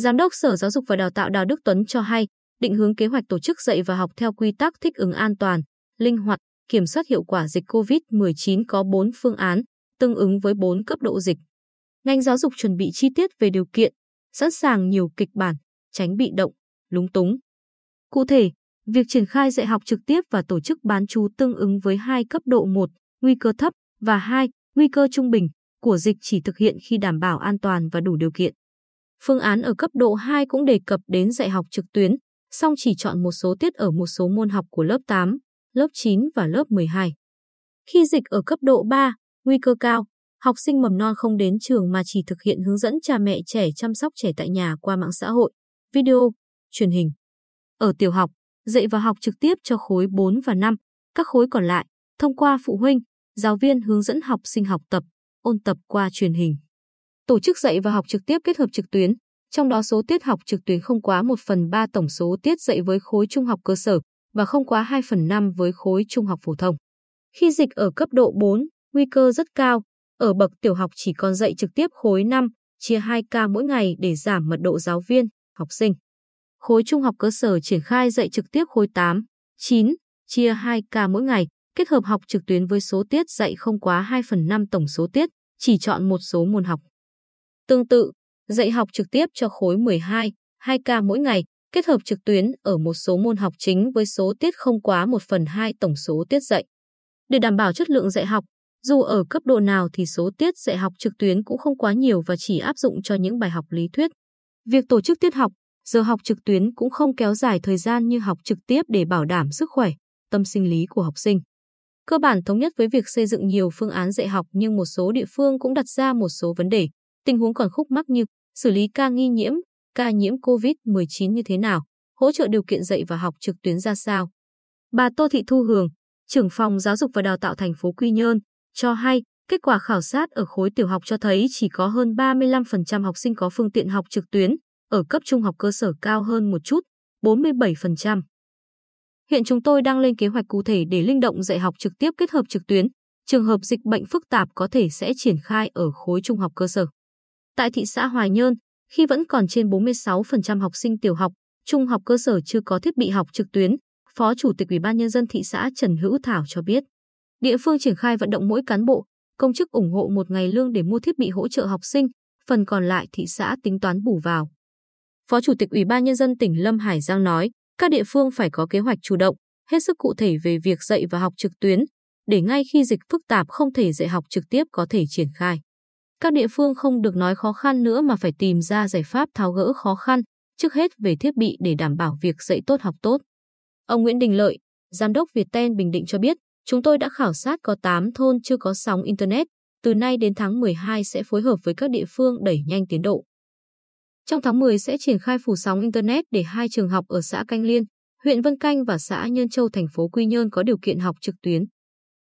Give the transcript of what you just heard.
Giám đốc Sở Giáo dục và Đào tạo Đào Đức Tuấn cho hay, định hướng kế hoạch tổ chức dạy và học theo quy tắc thích ứng an toàn, linh hoạt, kiểm soát hiệu quả dịch COVID-19 có 4 phương án, tương ứng với 4 cấp độ dịch. Ngành giáo dục chuẩn bị chi tiết về điều kiện, sẵn sàng nhiều kịch bản, tránh bị động, lúng túng. Cụ thể, việc triển khai dạy học trực tiếp và tổ chức bán chú tương ứng với hai cấp độ 1, nguy cơ thấp và 2, nguy cơ trung bình của dịch chỉ thực hiện khi đảm bảo an toàn và đủ điều kiện. Phương án ở cấp độ 2 cũng đề cập đến dạy học trực tuyến, song chỉ chọn một số tiết ở một số môn học của lớp 8, lớp 9 và lớp 12. Khi dịch ở cấp độ 3, nguy cơ cao, học sinh mầm non không đến trường mà chỉ thực hiện hướng dẫn cha mẹ trẻ chăm sóc trẻ tại nhà qua mạng xã hội, video, truyền hình. Ở tiểu học, dạy và học trực tiếp cho khối 4 và 5, các khối còn lại, thông qua phụ huynh, giáo viên hướng dẫn học sinh học tập, ôn tập qua truyền hình. Tổ chức dạy và học trực tiếp kết hợp trực tuyến, trong đó số tiết học trực tuyến không quá 1 phần 3 tổng số tiết dạy với khối trung học cơ sở và không quá 2 phần 5 với khối trung học phổ thông. Khi dịch ở cấp độ 4, nguy cơ rất cao, ở bậc tiểu học chỉ còn dạy trực tiếp khối 5, chia 2 ca mỗi ngày để giảm mật độ giáo viên, học sinh. Khối trung học cơ sở triển khai dạy trực tiếp khối 8, 9, chia 2 ca mỗi ngày, kết hợp học trực tuyến với số tiết dạy không quá 2 phần 5 tổng số tiết, chỉ chọn một số môn học. Tương tự, dạy học trực tiếp cho khối 12, 2 ca mỗi ngày, kết hợp trực tuyến ở một số môn học chính với số tiết không quá 1 phần 2 tổng số tiết dạy. Để đảm bảo chất lượng dạy học, dù ở cấp độ nào thì số tiết dạy học trực tuyến cũng không quá nhiều và chỉ áp dụng cho những bài học lý thuyết. Việc tổ chức tiết học, giờ học trực tuyến cũng không kéo dài thời gian như học trực tiếp để bảo đảm sức khỏe, tâm sinh lý của học sinh. Cơ bản thống nhất với việc xây dựng nhiều phương án dạy học nhưng một số địa phương cũng đặt ra một số vấn đề, tình huống còn khúc mắc như xử lý ca nghi nhiễm, ca nhiễm COVID-19 như thế nào, hỗ trợ điều kiện dạy và học trực tuyến ra sao. Bà Tô Thị Thu Hường, trưởng phòng giáo dục và đào tạo thành phố Quy Nhơn, cho hay kết quả khảo sát ở khối tiểu học cho thấy chỉ có hơn 35% học sinh có phương tiện học trực tuyến, ở cấp trung học cơ sở cao hơn một chút, 47%. Hiện chúng tôi đang lên kế hoạch cụ thể để linh động dạy học trực tiếp kết hợp trực tuyến. Trường hợp dịch bệnh phức tạp có thể sẽ triển khai ở khối trung học cơ sở. Tại thị xã Hoài Nhơn, khi vẫn còn trên 46% học sinh tiểu học, trung học cơ sở chưa có thiết bị học trực tuyến, Phó Chủ tịch Ủy ban Nhân dân thị xã Trần Hữu Thảo cho biết. Địa phương triển khai vận động mỗi cán bộ, công chức ủng hộ một ngày lương để mua thiết bị hỗ trợ học sinh, phần còn lại thị xã tính toán bù vào. Phó Chủ tịch Ủy ban Nhân dân tỉnh Lâm Hải Giang nói, các địa phương phải có kế hoạch chủ động, hết sức cụ thể về việc dạy và học trực tuyến, để ngay khi dịch phức tạp không thể dạy học trực tiếp có thể triển khai. Các địa phương không được nói khó khăn nữa mà phải tìm ra giải pháp tháo gỡ khó khăn, trước hết về thiết bị để đảm bảo việc dạy tốt học tốt. Ông Nguyễn Đình Lợi, Giám đốc Viettel Bình Định cho biết, chúng tôi đã khảo sát có 8 thôn chưa có sóng Internet, từ nay đến tháng 12 sẽ phối hợp với các địa phương đẩy nhanh tiến độ. Trong tháng 10 sẽ triển khai phủ sóng Internet để hai trường học ở xã Canh Liên, huyện Vân Canh và xã Nhân Châu thành phố Quy Nhơn có điều kiện học trực tuyến.